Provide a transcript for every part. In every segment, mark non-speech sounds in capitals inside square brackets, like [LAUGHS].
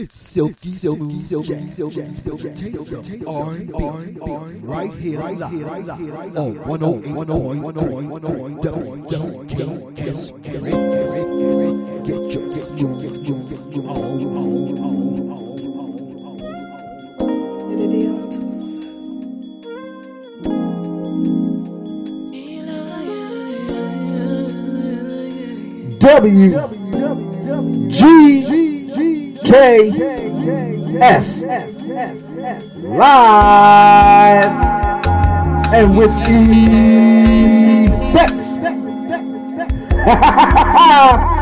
It's silky, silky, silky, silky, silky, taste of R&B, right here, live, on 108.1 WKS Radio. Get your, get your, get your, get your, W G K S live and with effects. [LAUGHS]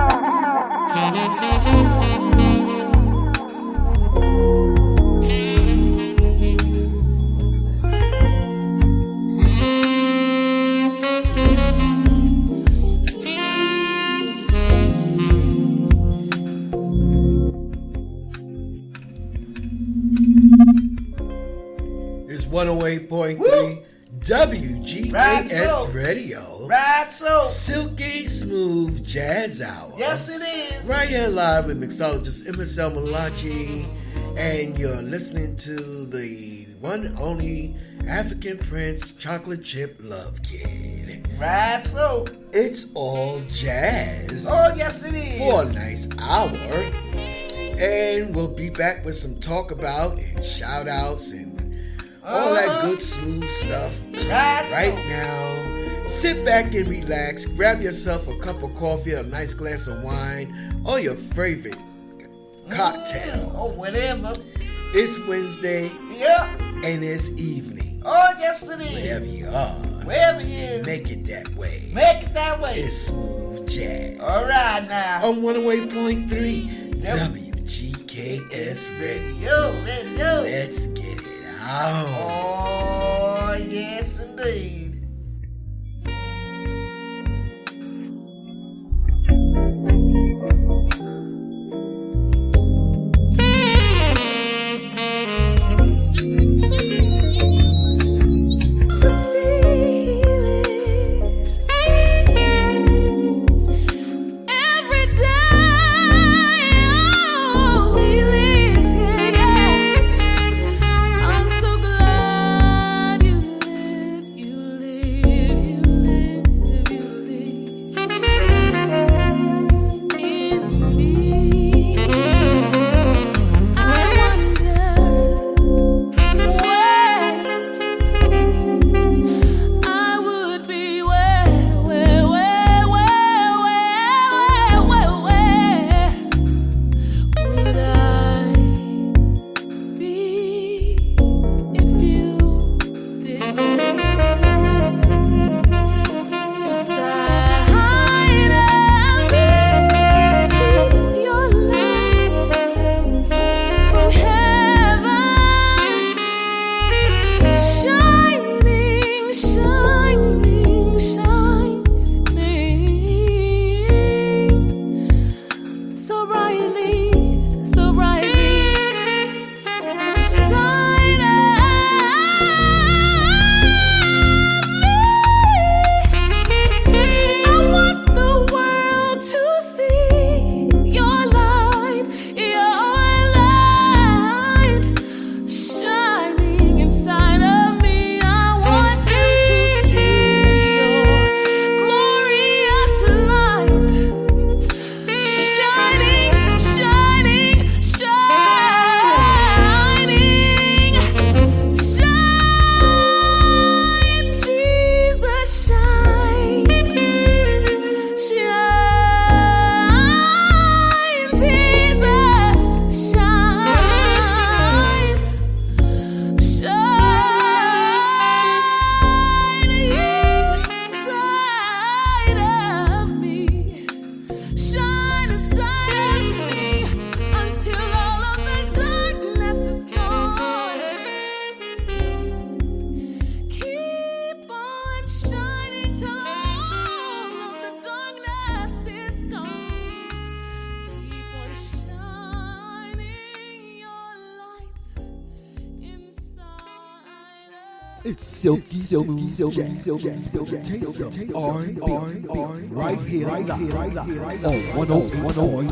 Hour. Yes, it is. Right here live with mixologist MSL Malachi. And you're listening to the one only African Prince Chocolate Chip Love Kid. Right, so. It's all jazz. Oh, yes, it is. For a nice hour. And we'll be back with some talk about and shout outs and all that Uh-huh. good smooth stuff. Right, Right now, sit back and relax. Grab yourself a cup of coffee, a nice glass of wine, or your favorite cocktail. Oh, whatever. It's Wednesday Yeah. and it's evening. Oh, yes, it is. Wherever you are, Wherever he is. make it that way. Make it that way. It's smooth jazz. All right, now. On 108.3 Yep. WGKS Radio. Radio. Let's get it on. Oh, yes, indeed. To silky, silky, taste of R&B, right here, right here, right here, right here, on 101,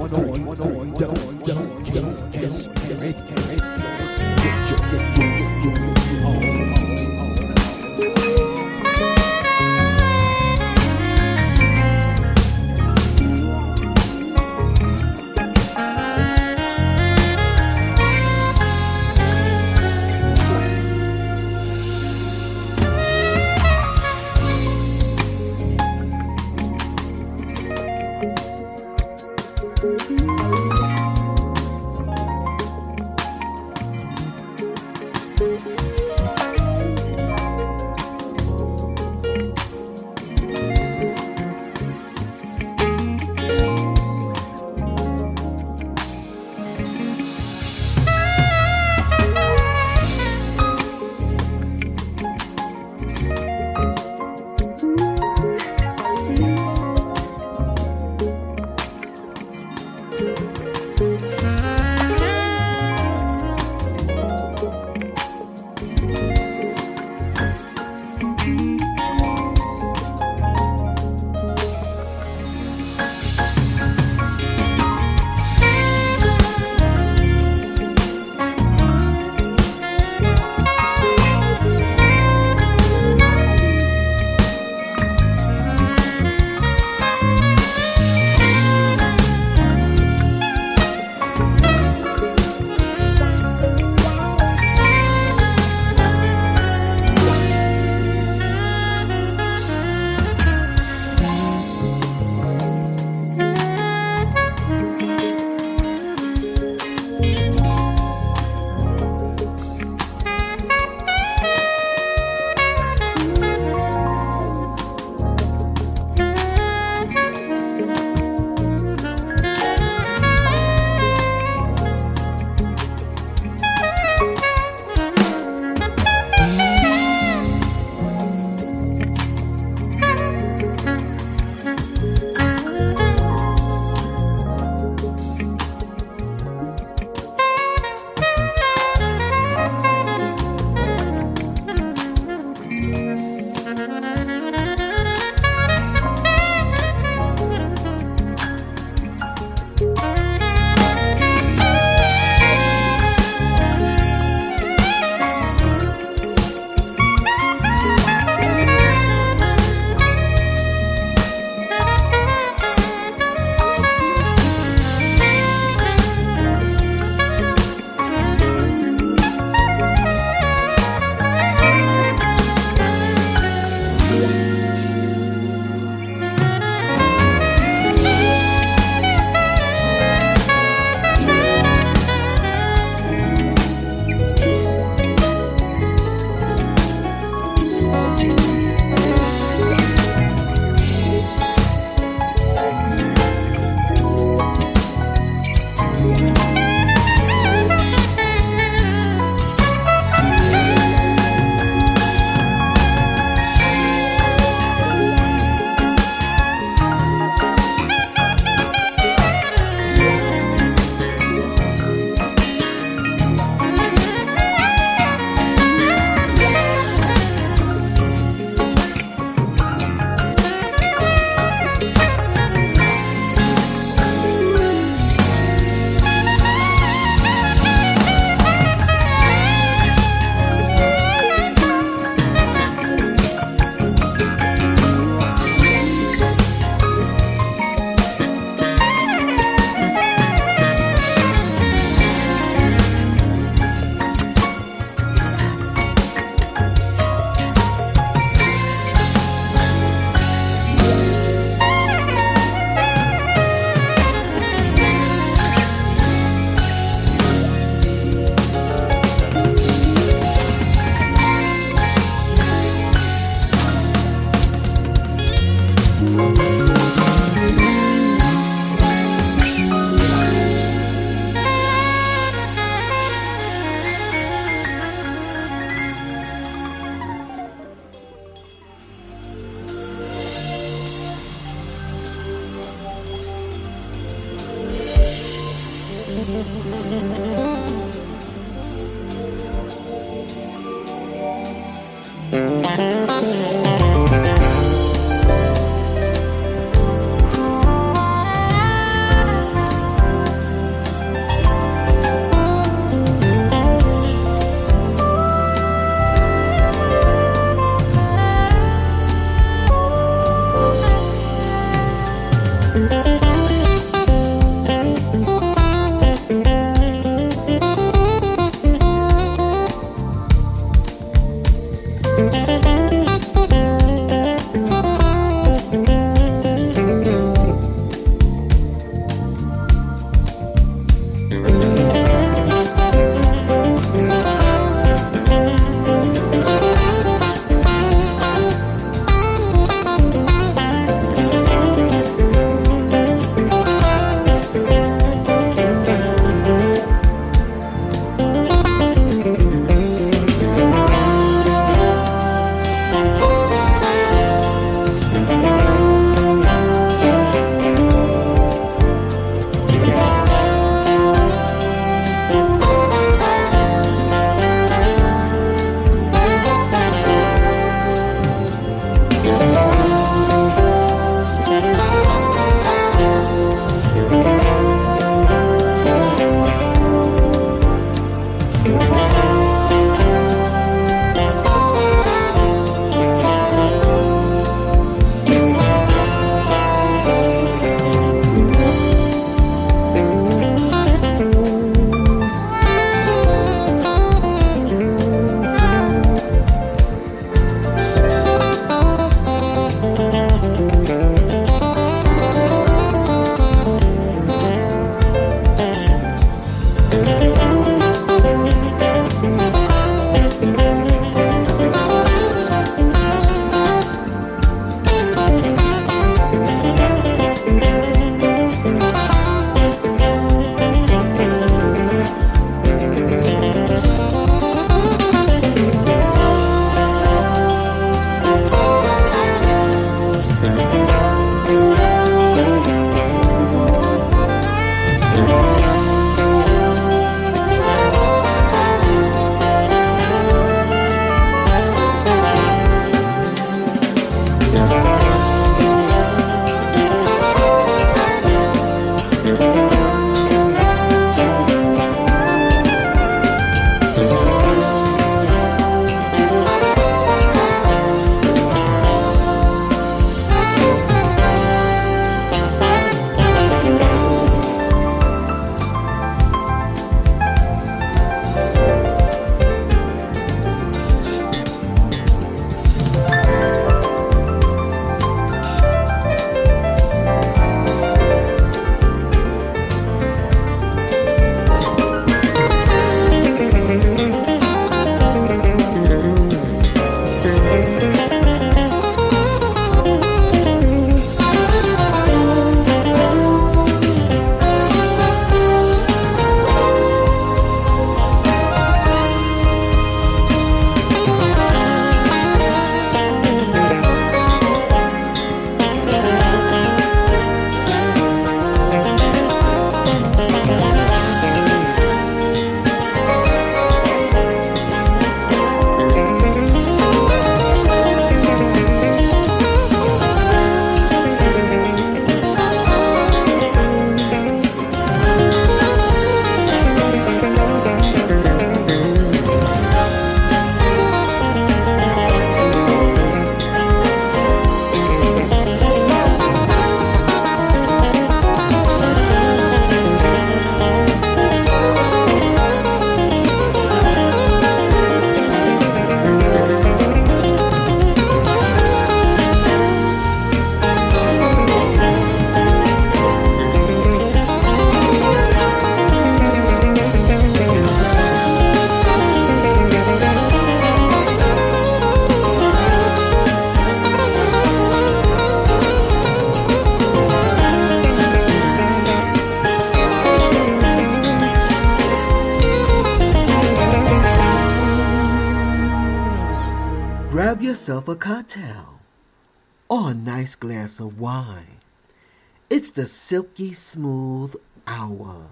Silky smooth hour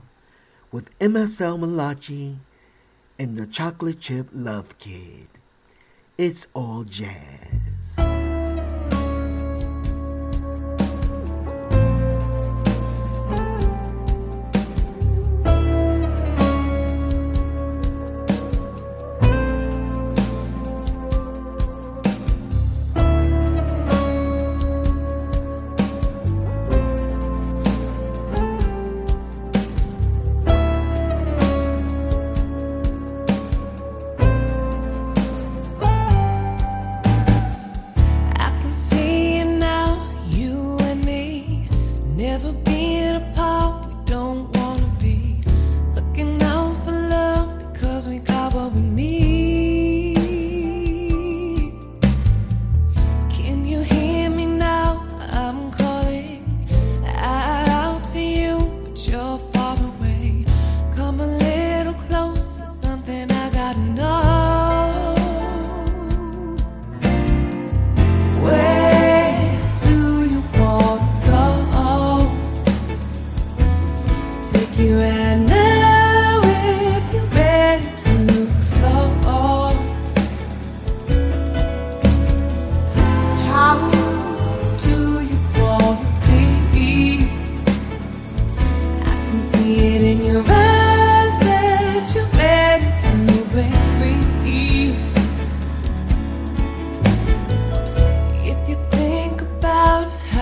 with MSL Malachi and the chocolate chip love kid. It's all jazz.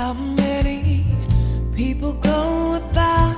How many people go without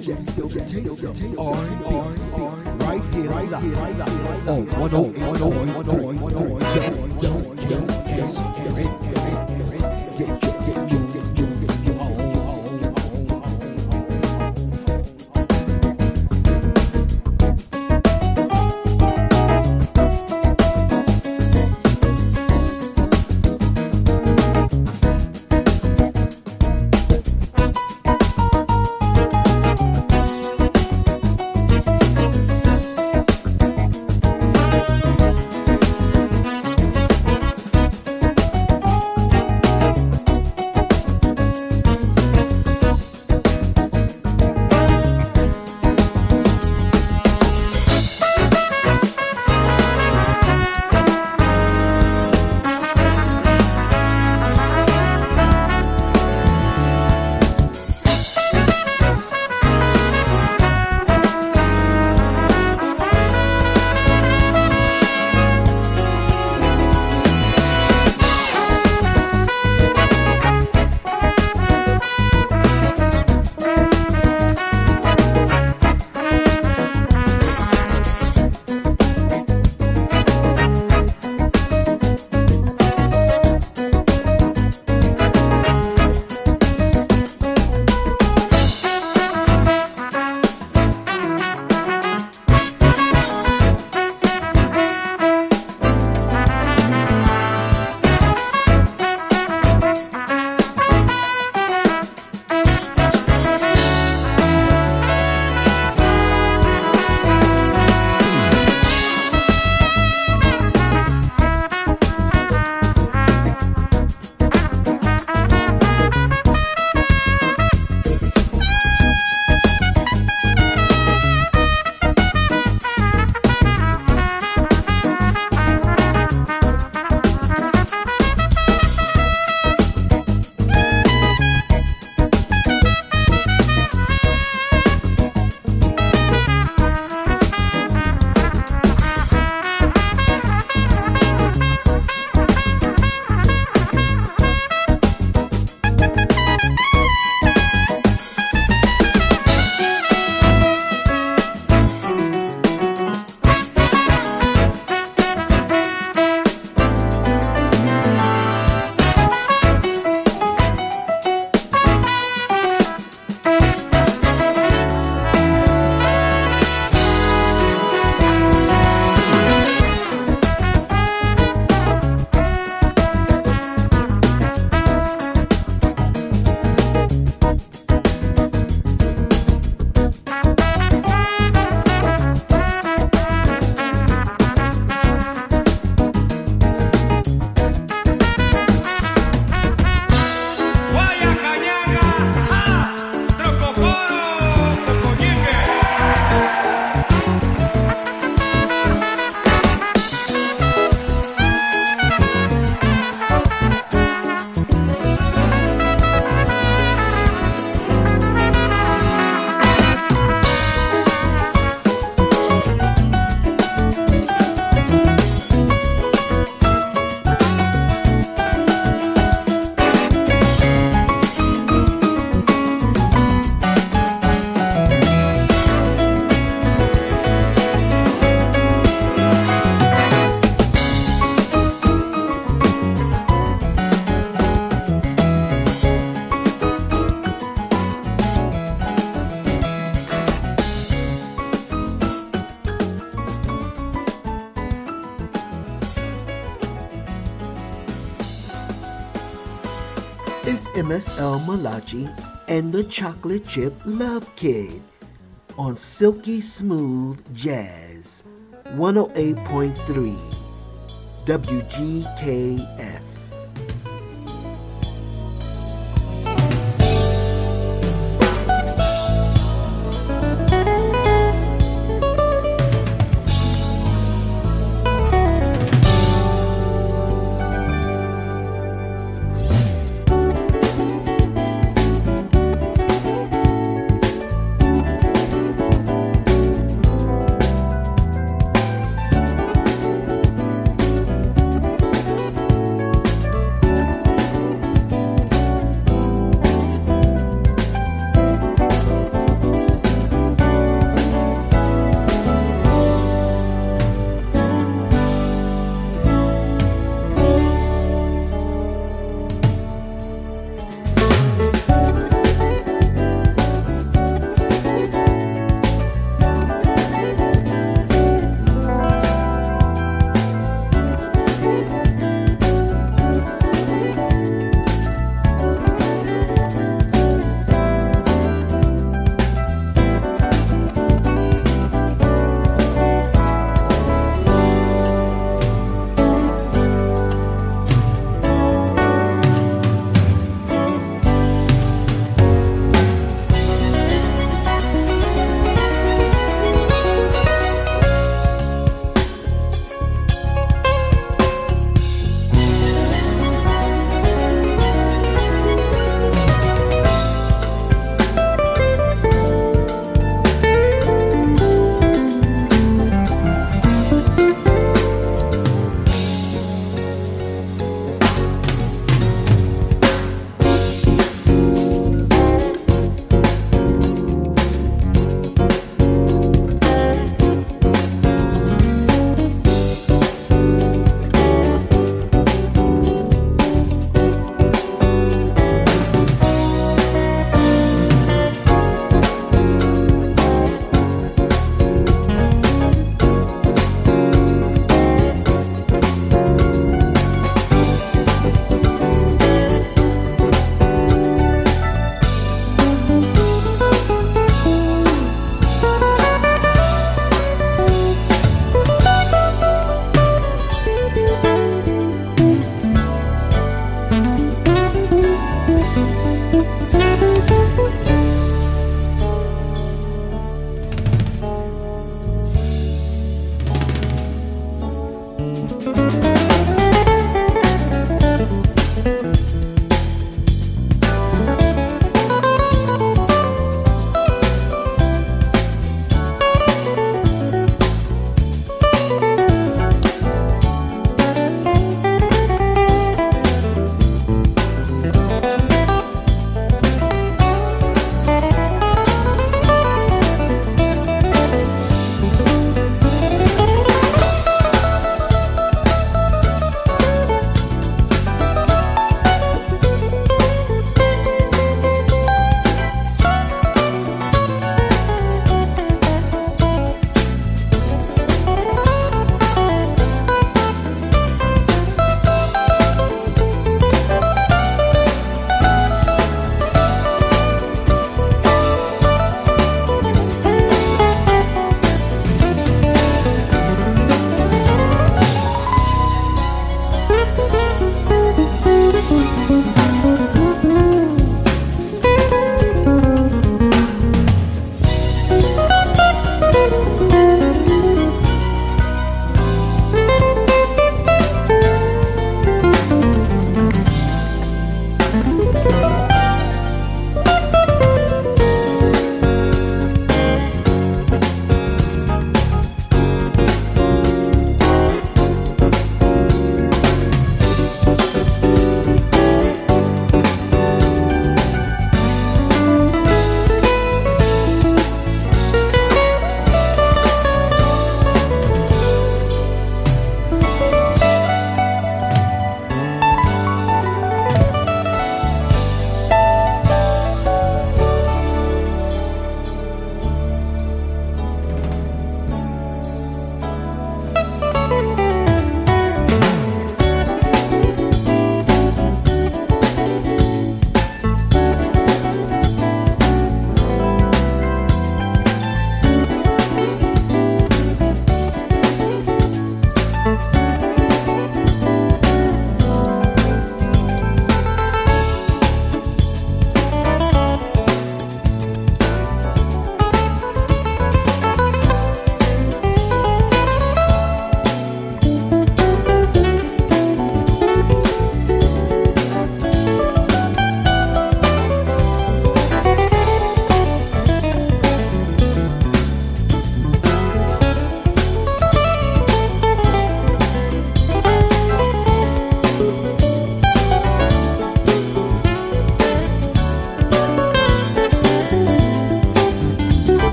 taste, taste, taste, taste, taste, taste, taste, taste, taste, MSL Malachi and the Chocolate Chip Love Kid on Silky Smooth Jazz 108.3 WGK.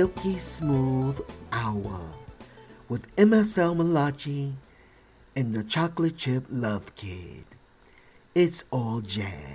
Silky Smooth Hour with MSL Malachi and the Chocolate Chip Love Kid. It's all jazz.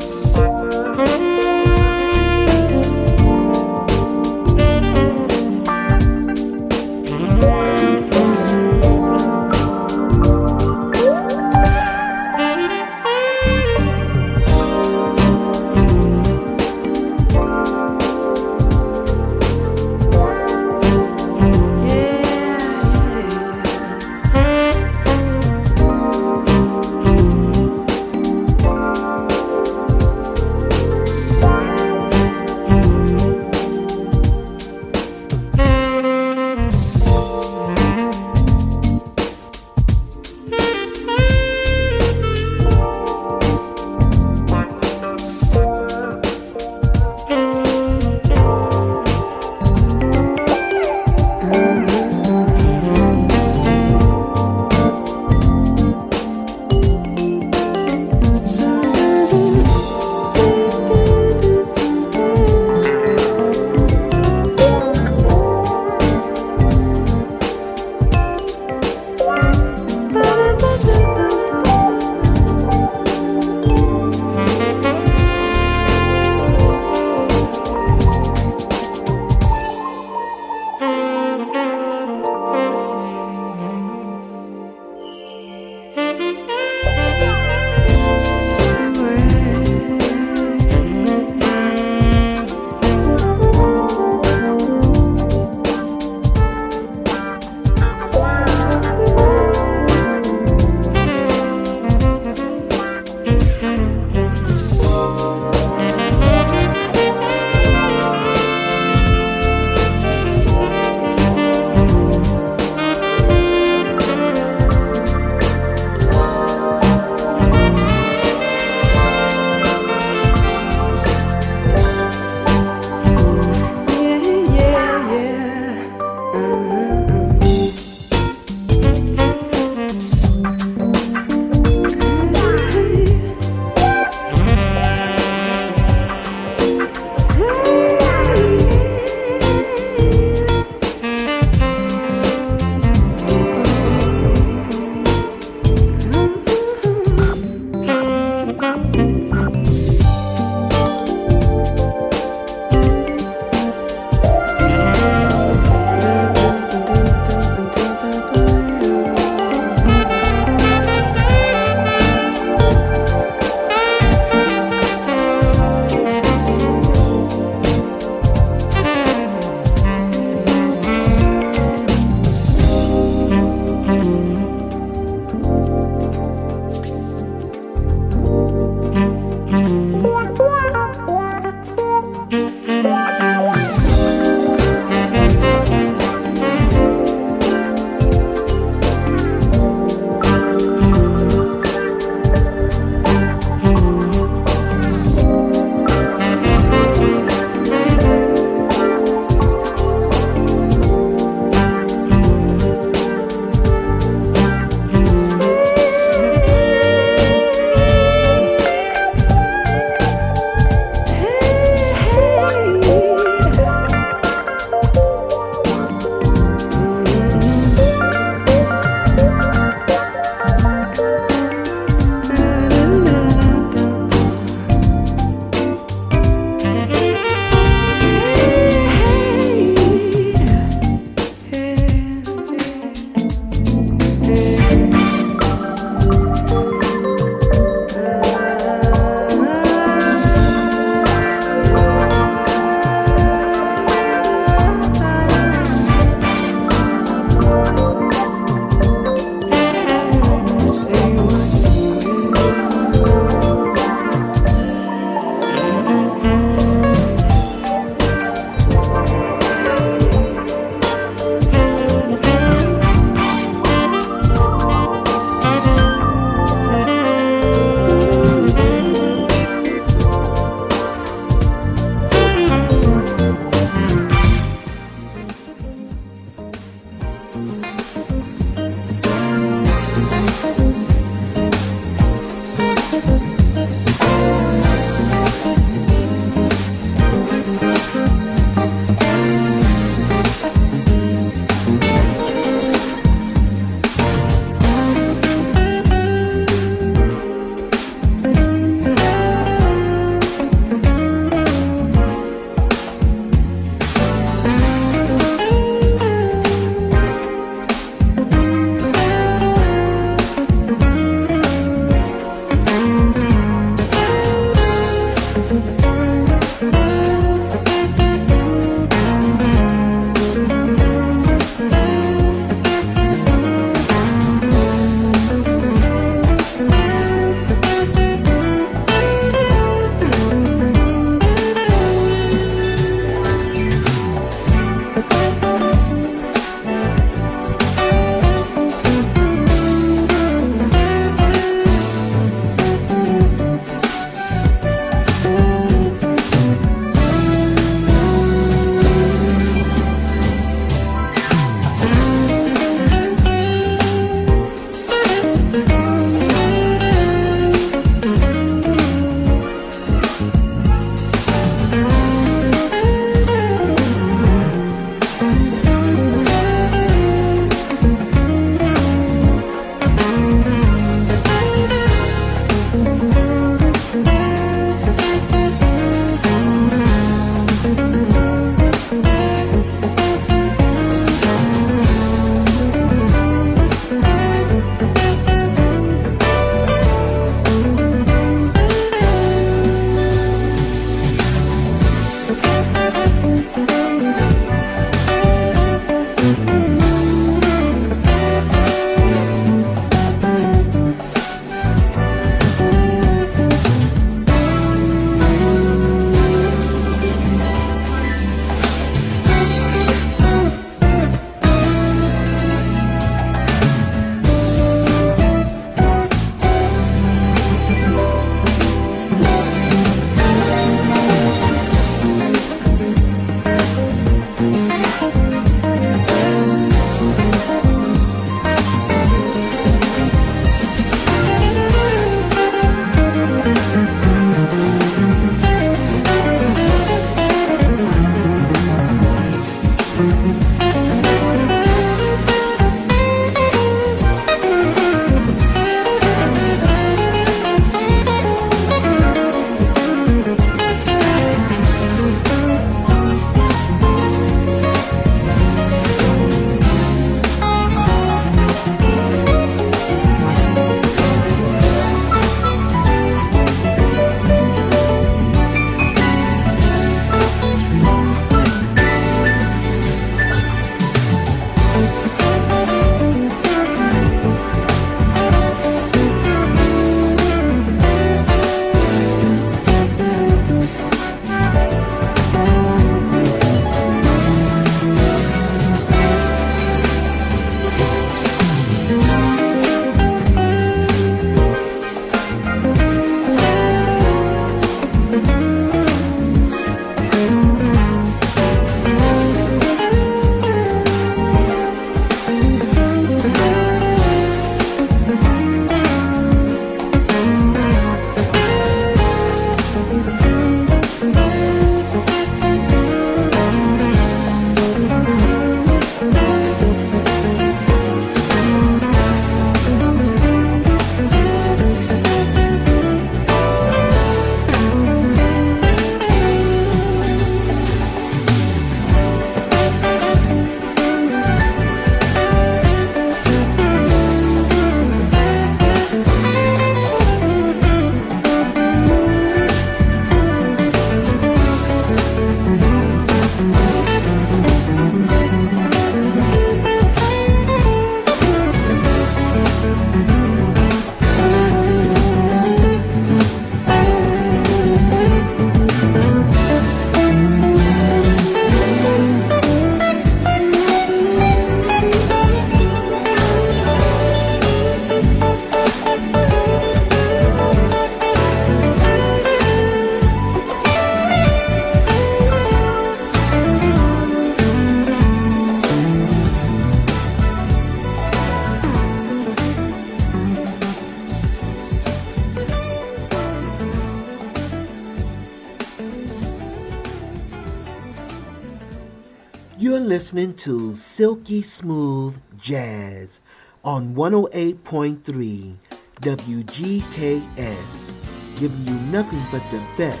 Listening to Silky Smooth Jazz on 108.3 WGKS, giving you nothing but the best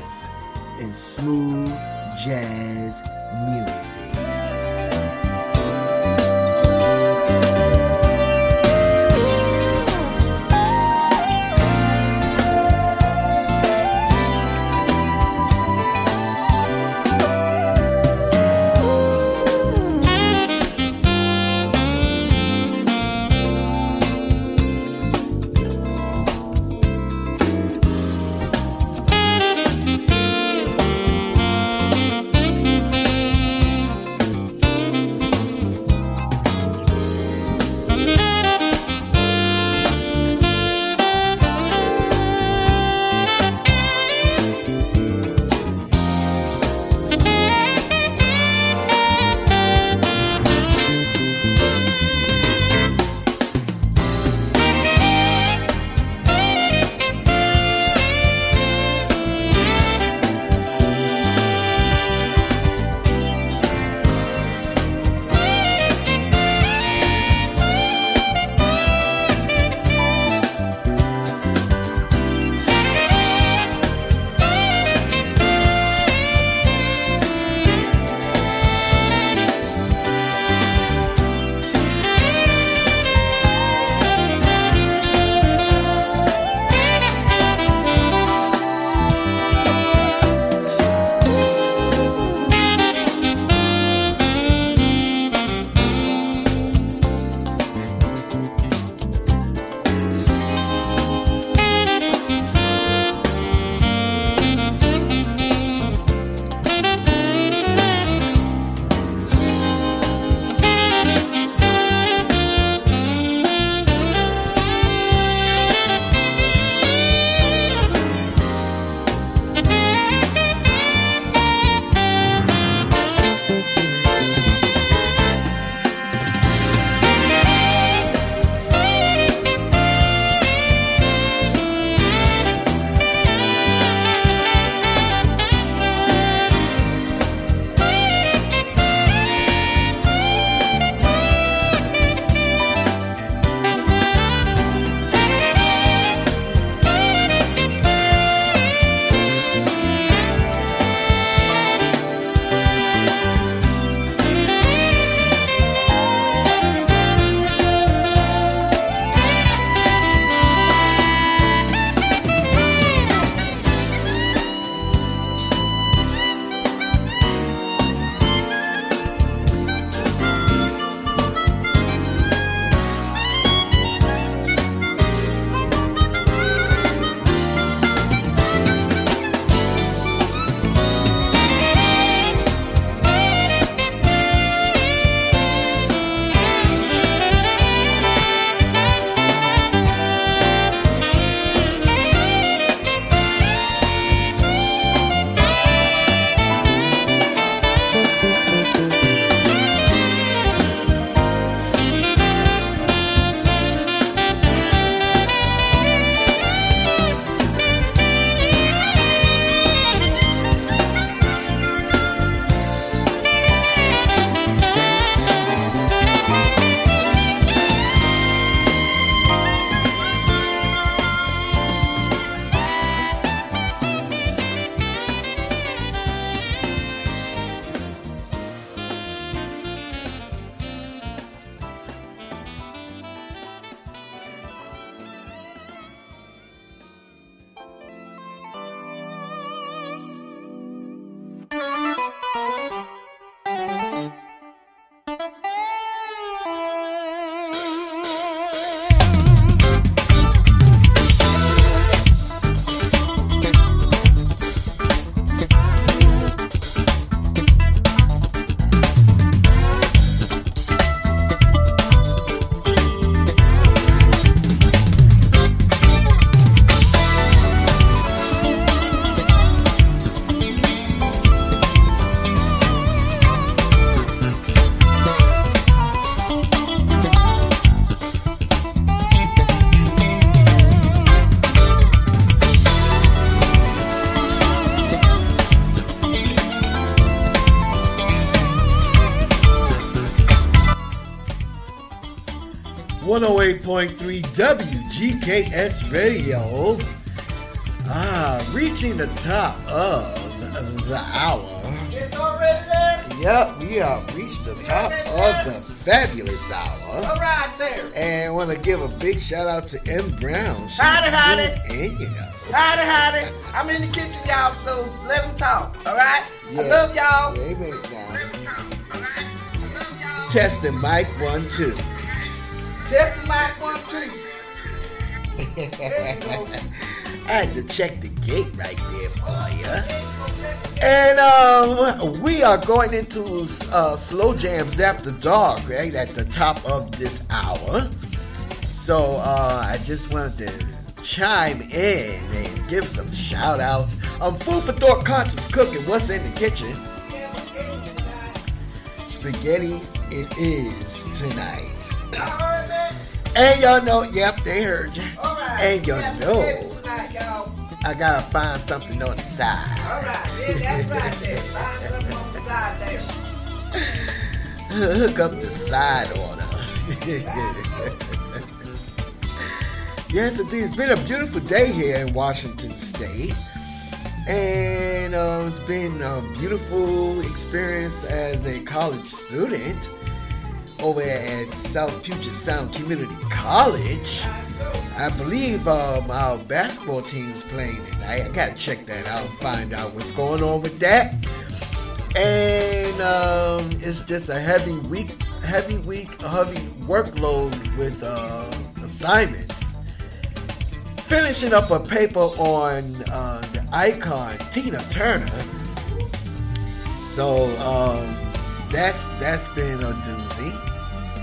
in smooth jazz music. WGKS Radio. Ah, reaching the top of the hour. It's already there. Yep, we have reached the top of the fabulous hour. All right there. And want to give a big shout out to M. Brown. She's Howdy, howdy. And you know. Howdy, howdy. I'm in the kitchen, y'all, so let them talk. All right. Yeah. I love y'all. Wait a minute now. Let them talk. All right. I love y'all. Testing mic one, two. [LAUGHS] I had to check the gate right there for you. And um, we are going into uh, slow jams after dark, right at the top of this hour. So uh, I just wanted to chime in and give some shout outs. Um, food for thought, conscious cooking. What's in the kitchen? Spaghetti. It is tonight. Y'all heard that? And y'all know, yep, they heard you. Right. And you know, tonight. I gotta find something on the side. All right. Yeah, that's right there. Find something on the side there. Hook up the side order. [LAUGHS] yes, indeed. It's been a beautiful day here in Washington State. And uh, it's been a beautiful experience as a college student over at South Puget Sound Community College. I believe um, our basketball team is playing tonight. I gotta check that out, find out what's going on with that. And um, it's just a heavy week, heavy week, heavy workload with uh, assignments. Finishing up a paper on uh, the icon Tina Turner. So um, that's that's been a doozy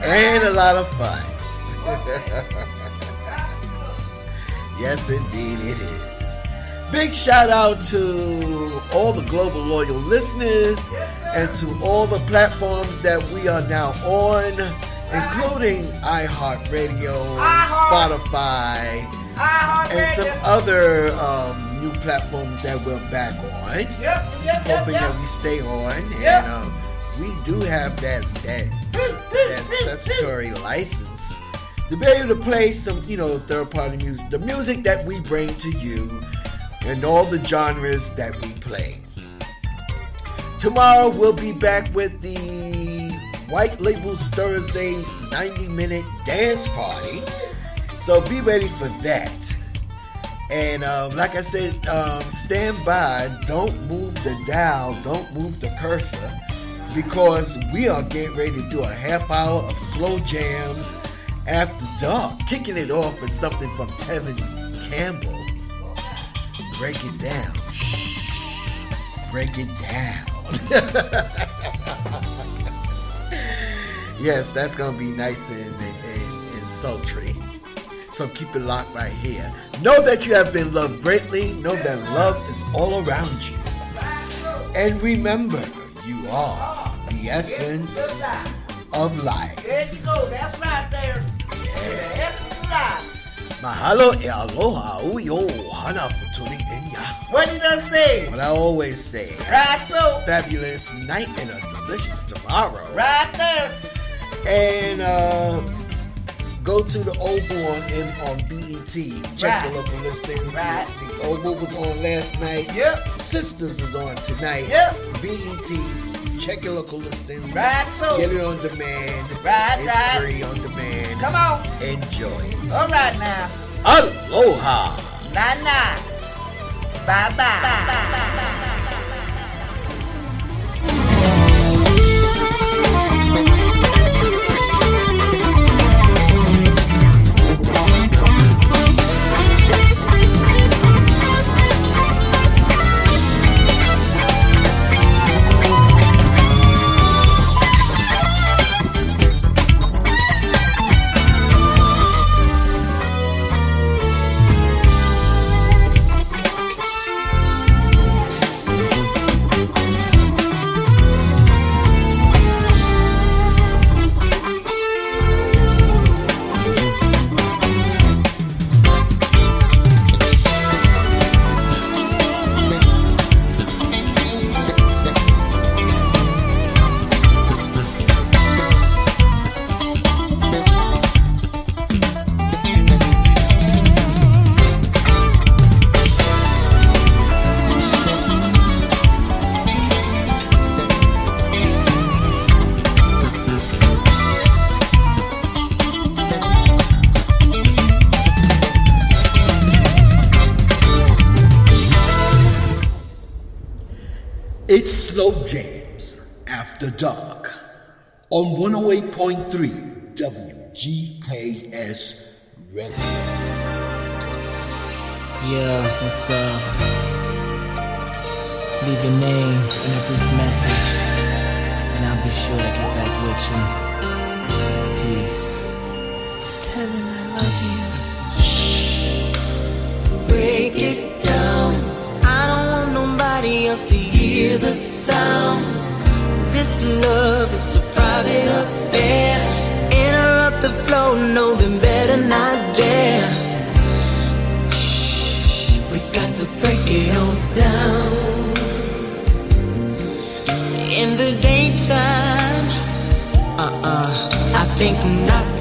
and a lot of fun. yes, indeed, it is. Big shout out to all the global loyal listeners and to all the platforms that we are now on, including iHeartRadio, Spotify, and some other um, new platforms that we're back on. Yep, yep, yep, Hoping yep. that we stay on, and um, we do have that that that statutory license to be able to play some, you know, third party music, the music that we bring to you, and all the genres that we play. Tomorrow we'll be back with the White Labels Thursday 90 minute dance party. So be ready for that. And um, like I said, um, stand by. Don't move the dial. Don't move the cursor. Because we are getting ready to do a half hour of slow jams after dark. Kicking it off with something from Tevin Campbell. Break it down. Shh. Break it down. [LAUGHS] yes, that's going to be nice and, and, and sultry. So keep it locked right here. Know that you have been loved greatly. Know that love is all around you. And remember, the essence of life. There you go. That's right there. The essence of life. Mahalo e aloha uyo hana futuri enya. What did I say? What I always say. Right so. Fabulous night and a delicious tomorrow. Right there. And uh, go to the Oval on M on BET. Check Right. the local listings. Right. The Oval was on last night. Yep. Sistas is on tonight. Yep. BET. Check your local listings. Right so. Get it on demand. Right, It's right. free on demand. Come on. Enjoy it. All right now. Aloha. Nah, nah. Bye on 108.3 WGKS Radio. Yeah, what's up? Leave your name and a brief message, and I'll be sure to get back with you. Peace. Tell him I love you. Break it down. I don't want nobody else to hear the sounds. This love is a private affair. Interrupt the flow, know them better not dare. Shh, we got to break it on down. In the daytime, uh-uh, I think not.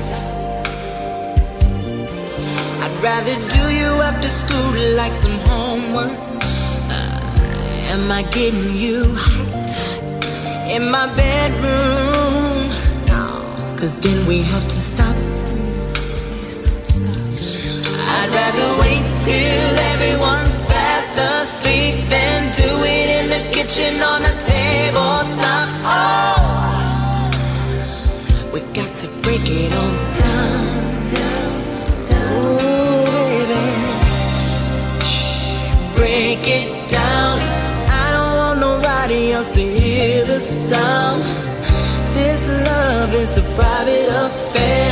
I'd rather do you after school like some homework. Uh, am I getting you hot in my bedroom? Cause then we have to stop. I'd rather wait till everyone's fast asleep than do it in the kitchen on a tabletop. Oh, we got to break it on down. Ooh, baby. Break it else to hear the sound. This love is a private affair.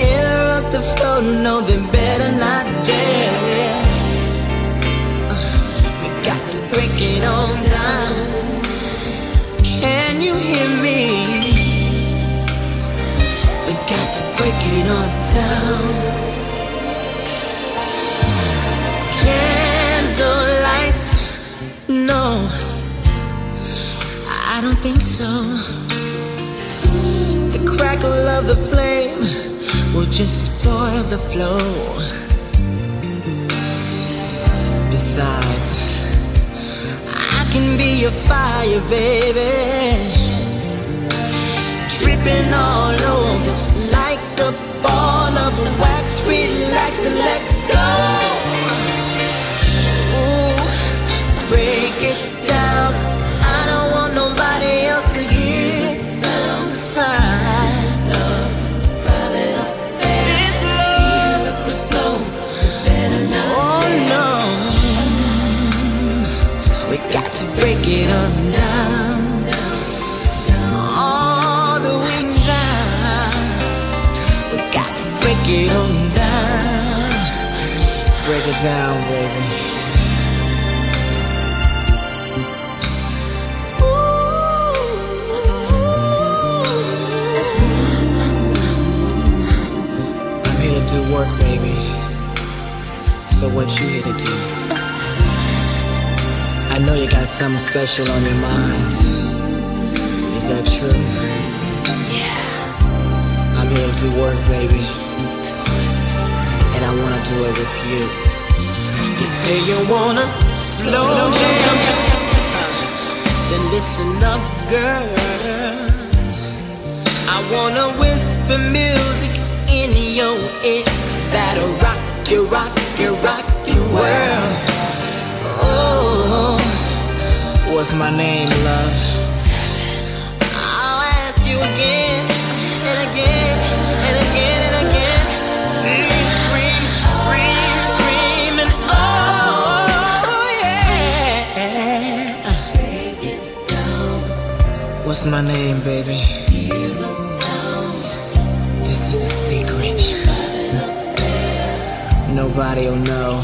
Interrupt the flow, no, then better not dare. We got to break it on down. Can you hear me? We got to break it on down. Candlelight, no, I don't think so. The crackle of the flame will just spoil the flow. Besides, I can be your fire, baby. Dripping all over like a ball of wax. Relax and let go. Ooh, break it it down, baby. I'm here to do work, baby. So what you here to do? I know you got something special on your mind. Is that true? Yeah. I'm here to do work, baby. And I wanna do it with you. Say you wanna slow jam. Then listen up, girl. I wanna whisper music in your ear that'll rock you, rock you, rock your world. Oh, what's my name, love? What's my name, baby? This is a secret. Nobody'll know.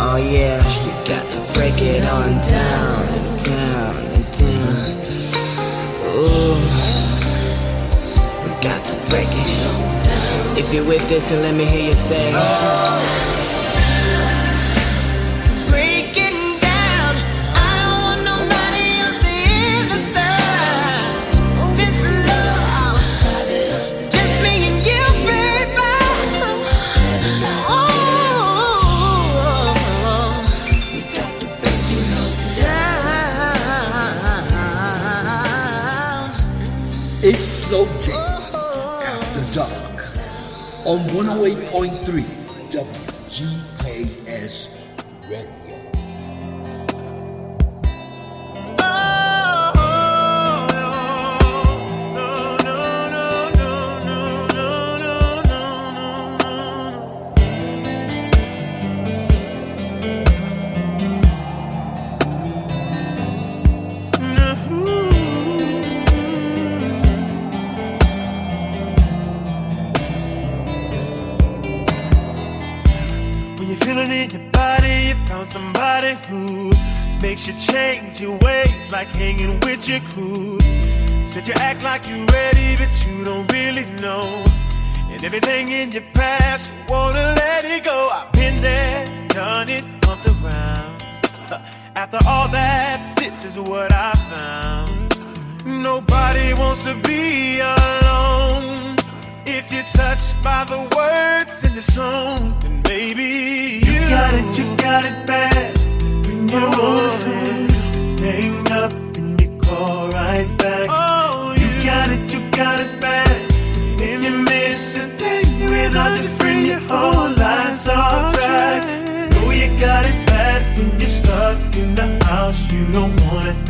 Oh yeah, you got to break it on down and down and down. Ooh, we got to break it. If you're with this, and let me hear you say. On 108.3 WGKS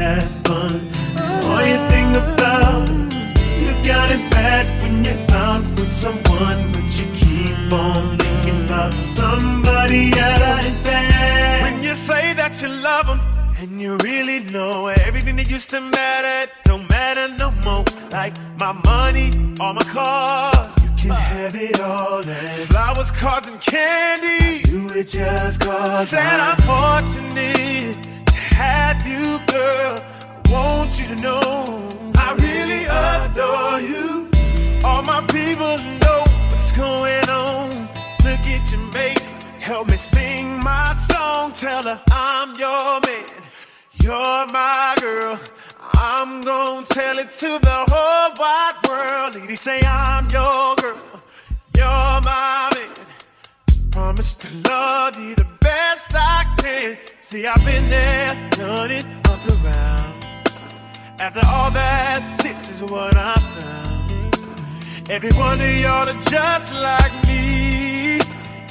have fun. That's all you think about. You got it bad when you're out with someone, but you keep on thinking about somebody else. When you say that you love them, and you really know everything that used to matter don't matter no more. Like my money, all my cars, you can have it all. And flowers, cards, and candy, you it just cause. Said I'm fortunate have you, girl. I want you to know I really adore you. All my people know what's going on. Look at your mate, help me sing my song. Tell her I'm your man, you're my girl. I'm gonna tell it to the whole wide world. Lady, say I'm your girl, you're my man. Promise to love you the best I can. See, I've been there, done it, up around. After all that, this is what I found. Every one of y'all are just like me.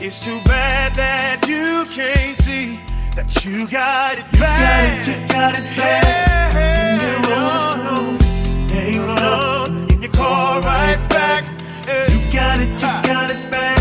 It's too bad that you can't see that you got it bad. You got it, you got it bad. On the phone, hang up, and you call right back. You got it, you got it bad. When you miss a day without your friend, your whole life's off track. Know you got it bad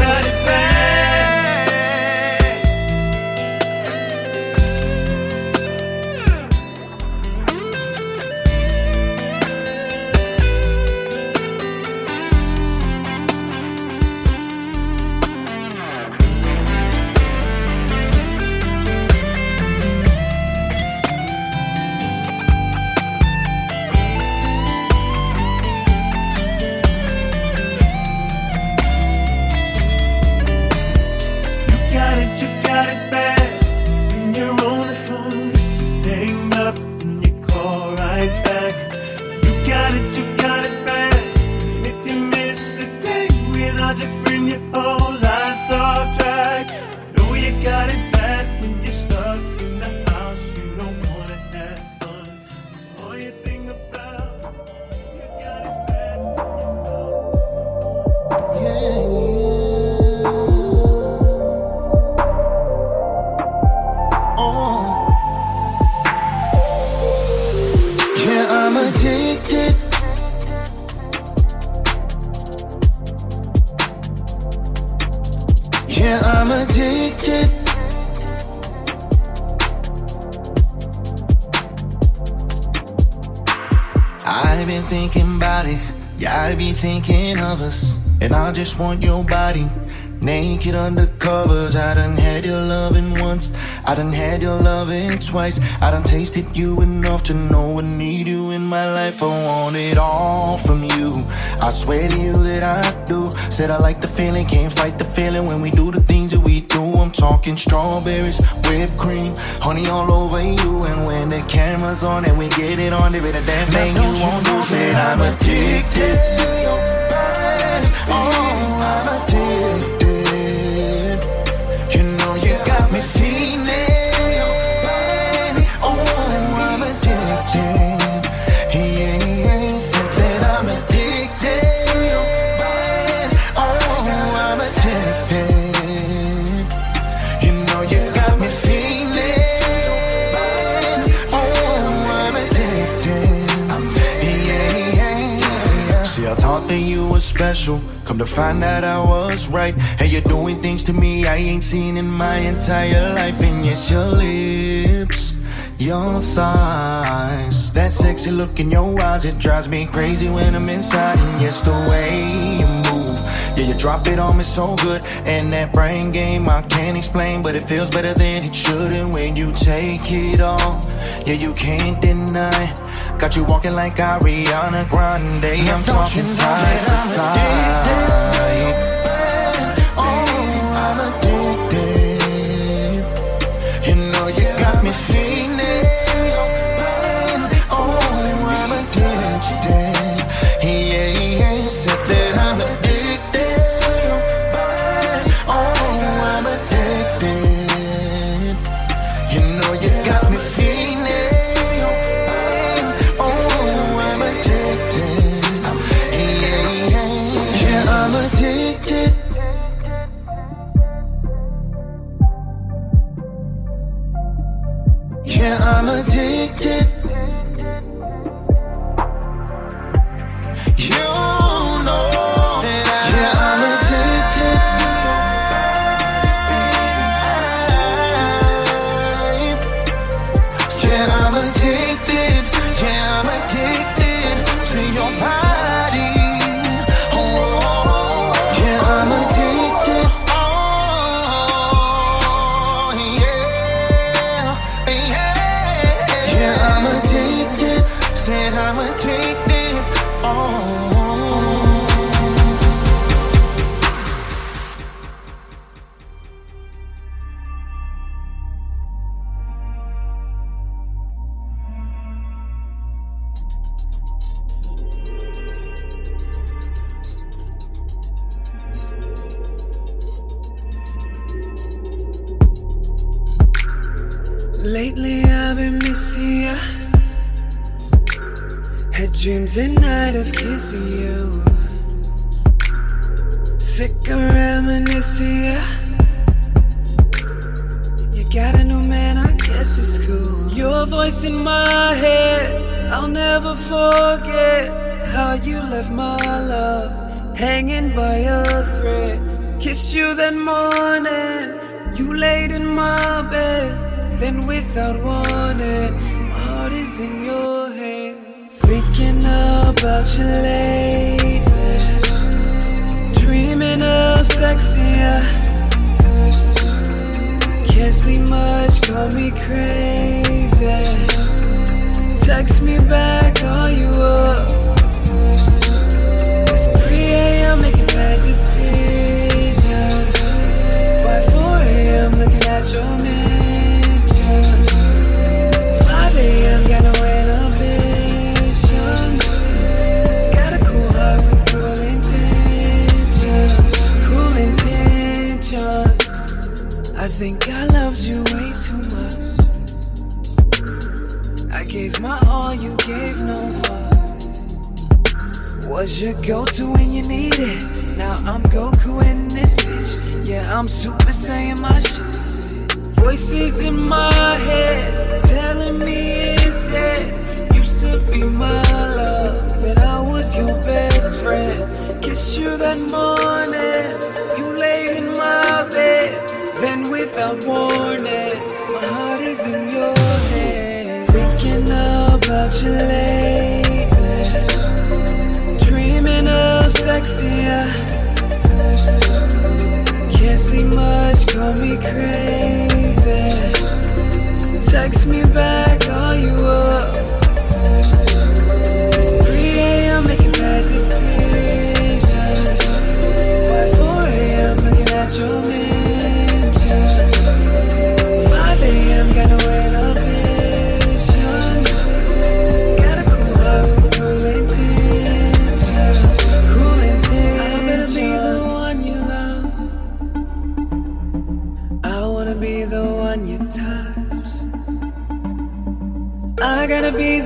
I've been thinking about it. Yeah, I've been thinking of us. And I just want your body. Naked under covers. I done had your loving once. I done had your loving twice. I done tasted you enough to know I need you in my life. I want it all from you. I swear to you that I do. Said I like the feeling, can't fight the feeling when we do the things that we do. I'm talking strawberries, whipped cream, honey all over you. And when the camera's on and we get it on, there ain't a damn thing you won't do. Said I'm addicted to your body. Oh, I'm addicted. You know you got me feeling. Oh, I'm addicted. Special. Come to find out I was right. Hey, you're doing things to me I ain't seen in my entire life. And yes, your lips, your thighs, that sexy look in your eyes, it drives me crazy when I'm inside. And yes, the way you move, yeah, you drop it on me so good. And that brain game I can't explain, but it feels better than it should. And when you take it all, yeah, you can't deny. Got you walking like Ariana Grande. I'm talking side to side. Oh, I'm addicted. Had dreams at night of kissing you. Sick of reminiscing you. Got a new man, I guess it's cool. Your voice in my head, I'll never forget how you left my love hanging by a thread. Kissed you that morning, you laid in my bed. Then without warning, Thinking about you lately, dreaming of sexy. Can't sleep much, call me crazy. Text me back, call you up. It's 3 a.m. making bad decisions. By 4 a.m. looking at your mentions. Think I loved you way too much. I gave my all, you gave no fuck. Was your go-to when you need it. Now I'm Goku in this bitch. Yeah, I'm Super Saiyan my shit. Voices in my head telling me instead. Used to be my love, that I was your best friend. Kissed you that morning, Then without warning, my heart is in your head. Thinking about you lately. Dreaming of sexy. yeah. Can't see much, call me crazy. Text me back, call you up. It's 3 a.m. making bad decisions. By 4 a.m. looking at your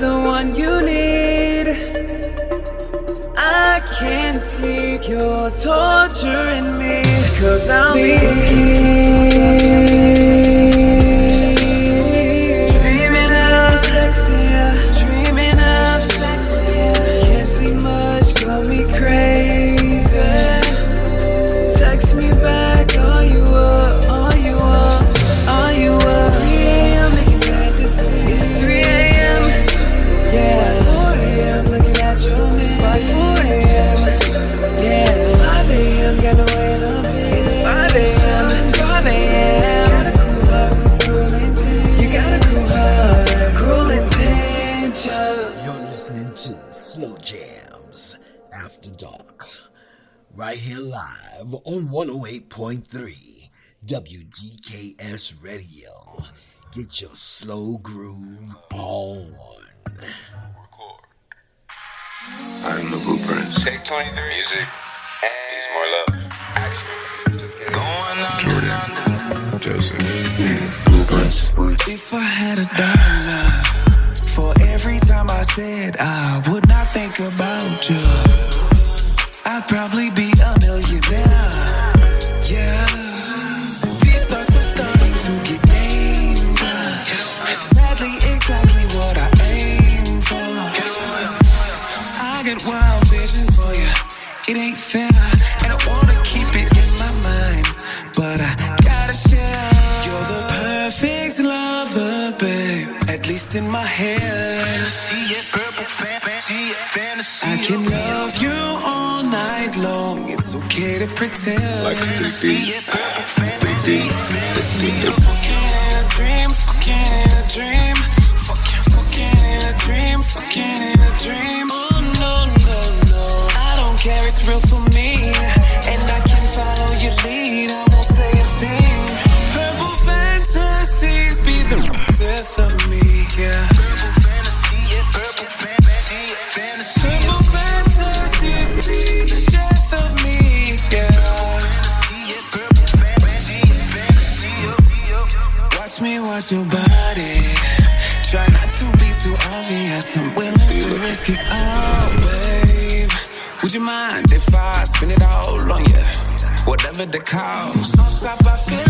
the one you need. I can't sleep, you're torturing me. Cause I'll be dreaming to Slow Jams After Dark, right here live on 108.3 WGKS Radio. Get your slow groove on. I'm the blueprint. Take 23 music. He's more love. Just kidding. Going on Jordan. Joseph. Blueprint. If I had a dollar for every time I said I would not think about you, I'd probably be a millionaire. Yeah. These thoughts are starting to get dangerous. Sadly, exactly what I aim for. I get wild visions for you. It ain't fair, and I wanna keep it in my mind, but I gotta share. You're the perfect lover, babe. At least in my head. I can love you all night long. It's okay to pretend. Like a 3D. 3D. 3D. Fucking in a dream, fucking in a dream. Fucking, fucking in a dream, fucking in a dream. Oh no, no, no. I don't care, it's real for me. Watch your body. Try not to be too obvious. I'm willing to risk it all, babe. Would you mind if I spend it all on you? Whatever the cost. On top, I feel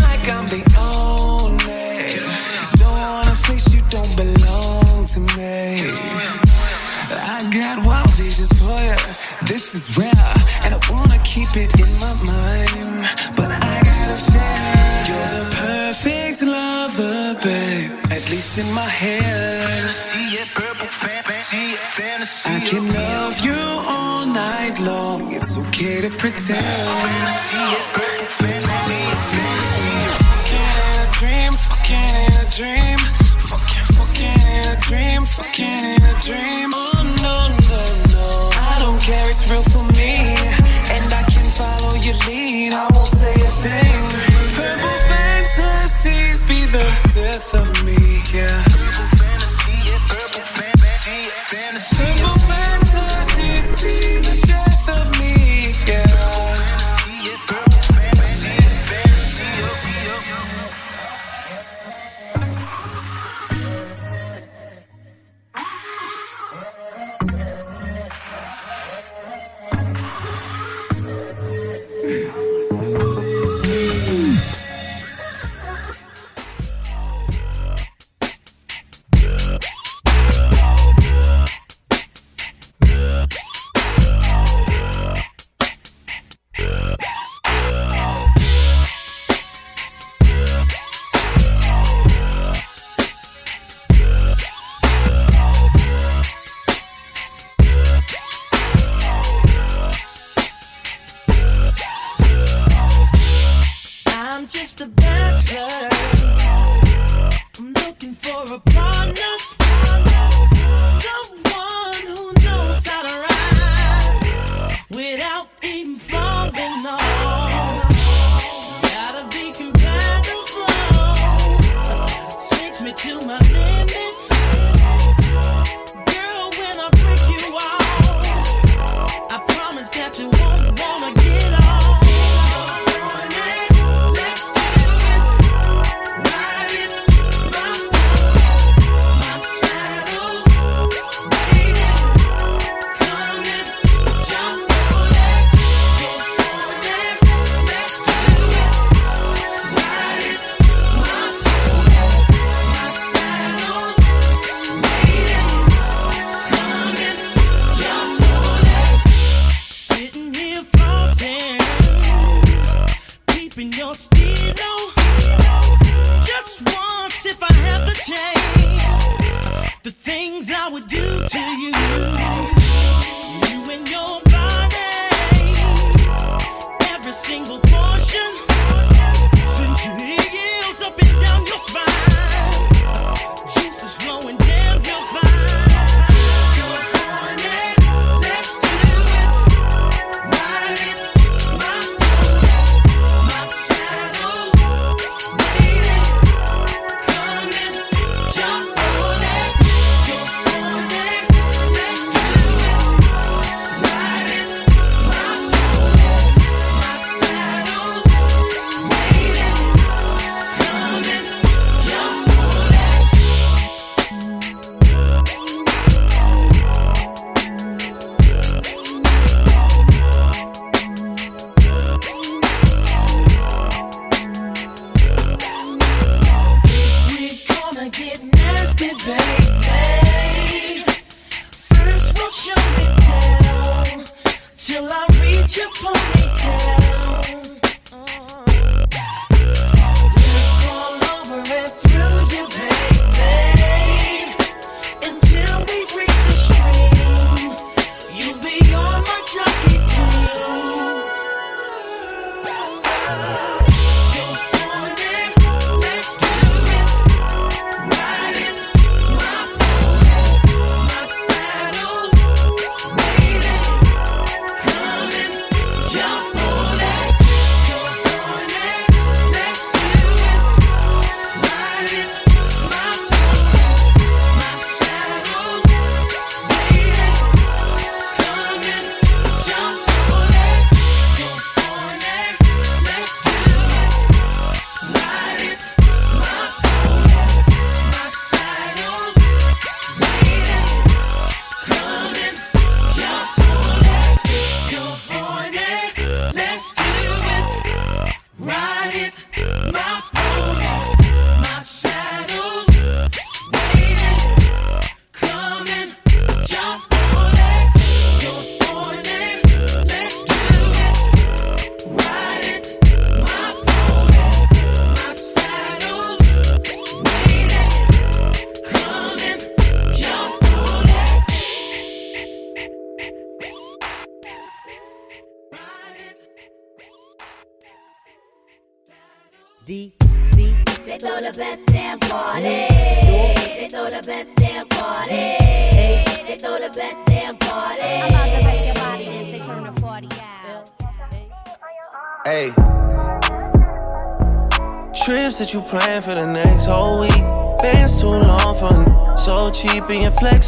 I can love you all night long. It's okay to pretend.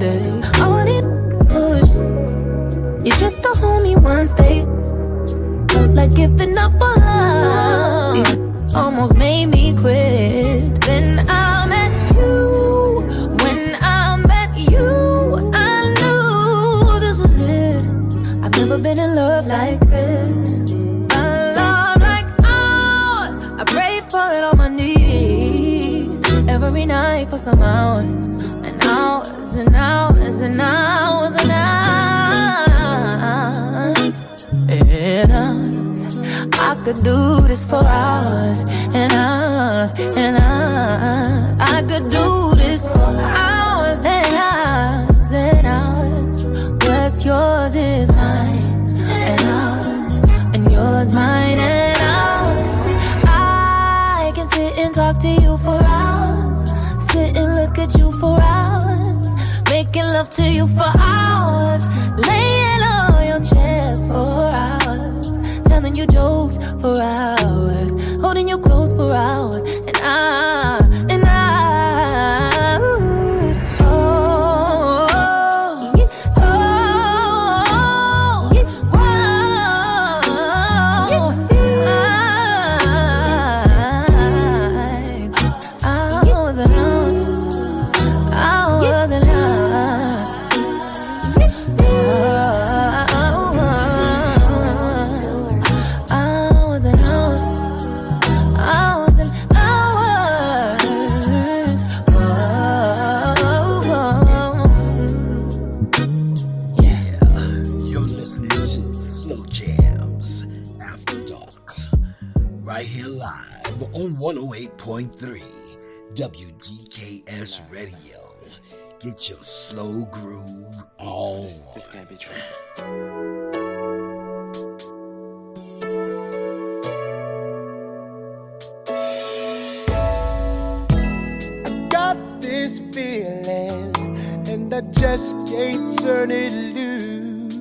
Friday. could do this for hours and hours and hours. I could do this for hours and hours and hours. What's yours is mine and ours, and yours mine and ours. I can sit and talk to you for hours, sit and look at you for hours, making love to you for hours slow groove. Oh, this, this can't be true. feeling and I just can't turn it loose.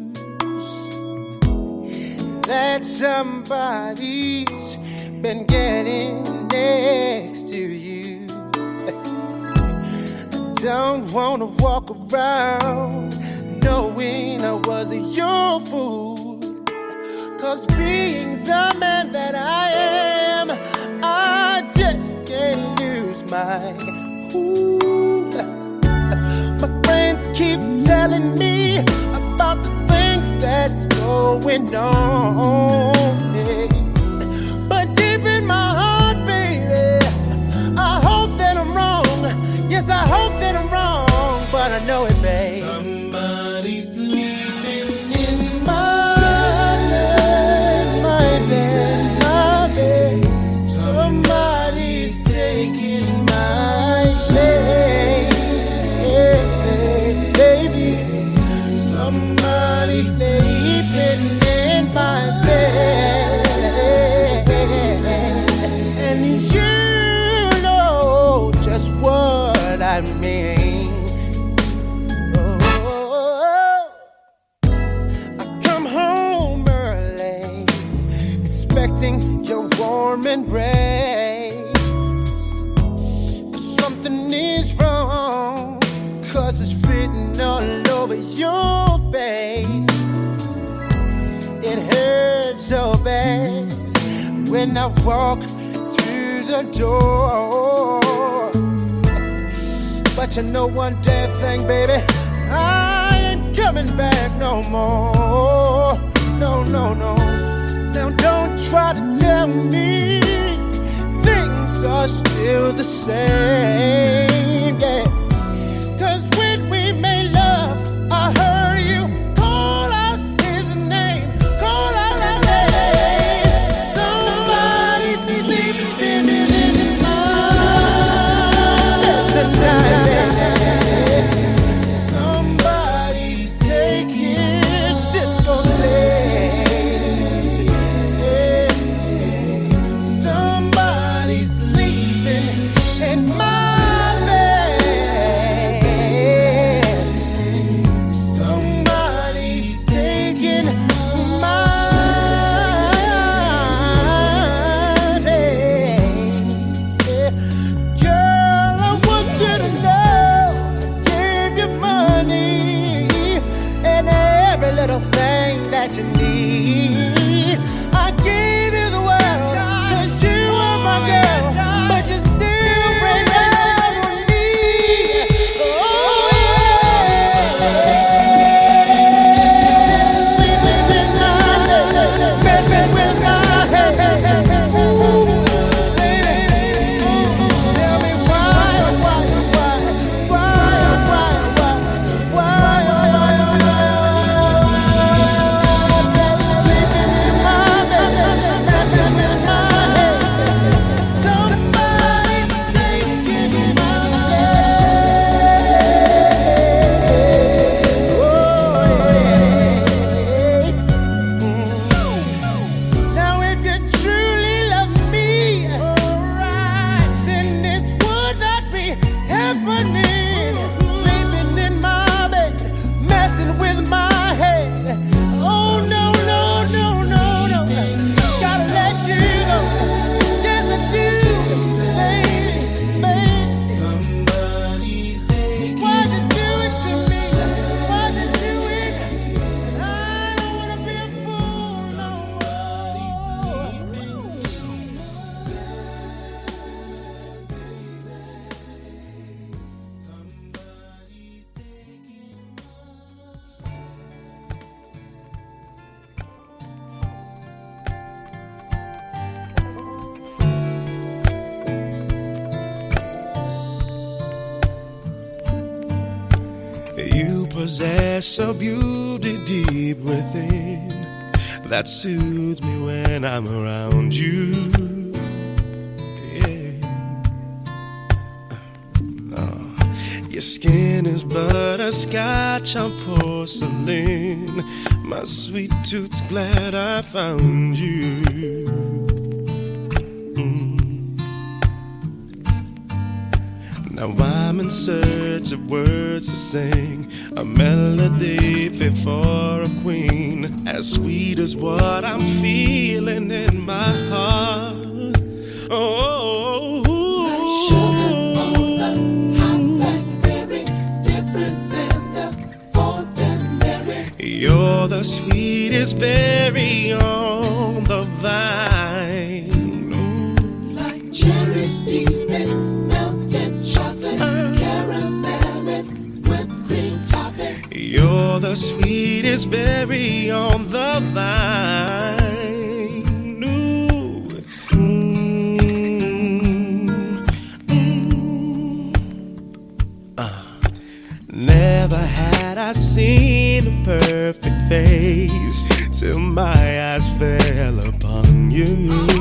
That somebody's been getting there. don't wanna walk around knowing I was your young fool. Cause being the man that I am, I just can't lose my cool. My friends keep telling me about the things that's going on. gotta know it, babe. Somebody's sleeping in my bed, my bed, my bed. Somebody's taking my place, baby. Somebody's. Possess a beauty deep within that soothes me when I'm around you. Yeah. Oh, your skin is butterscotch on porcelain. My sweet tooth's glad I found you. Mm. Now I'm in search of words to sing, a melody fit for a queen, as sweet as what I'm feeling in my heart. Oh, You're the sweetest berry on the vine. The sweetest berry on the vine. Ooh. Mm. Mm. Uh. Never had I seen a perfect face till my eyes fell upon you.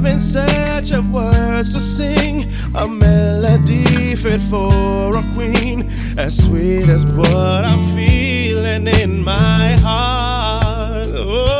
I'm in search of words to sing, a melody fit for a queen, as sweet as what I'm feeling in my heart. Oh,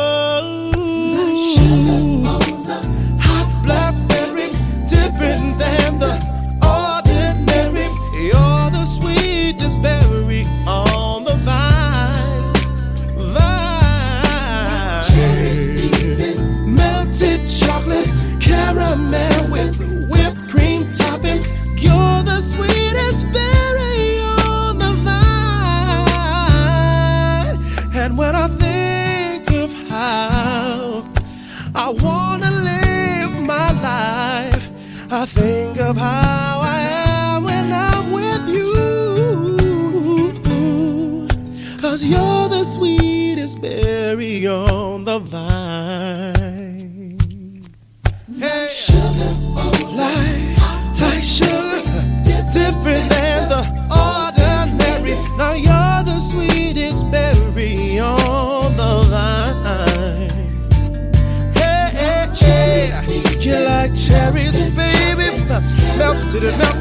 melted and melted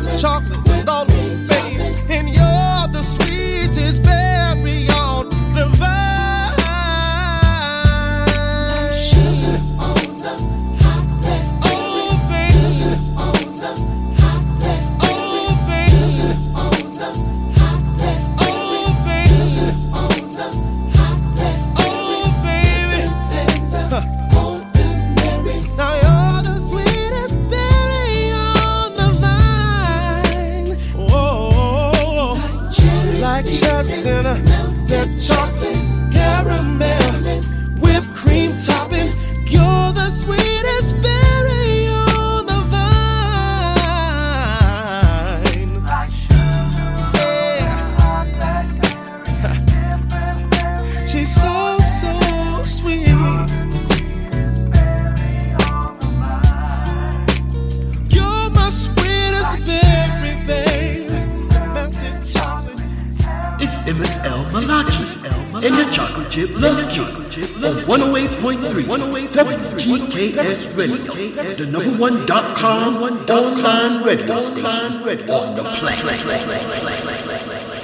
station on the planet.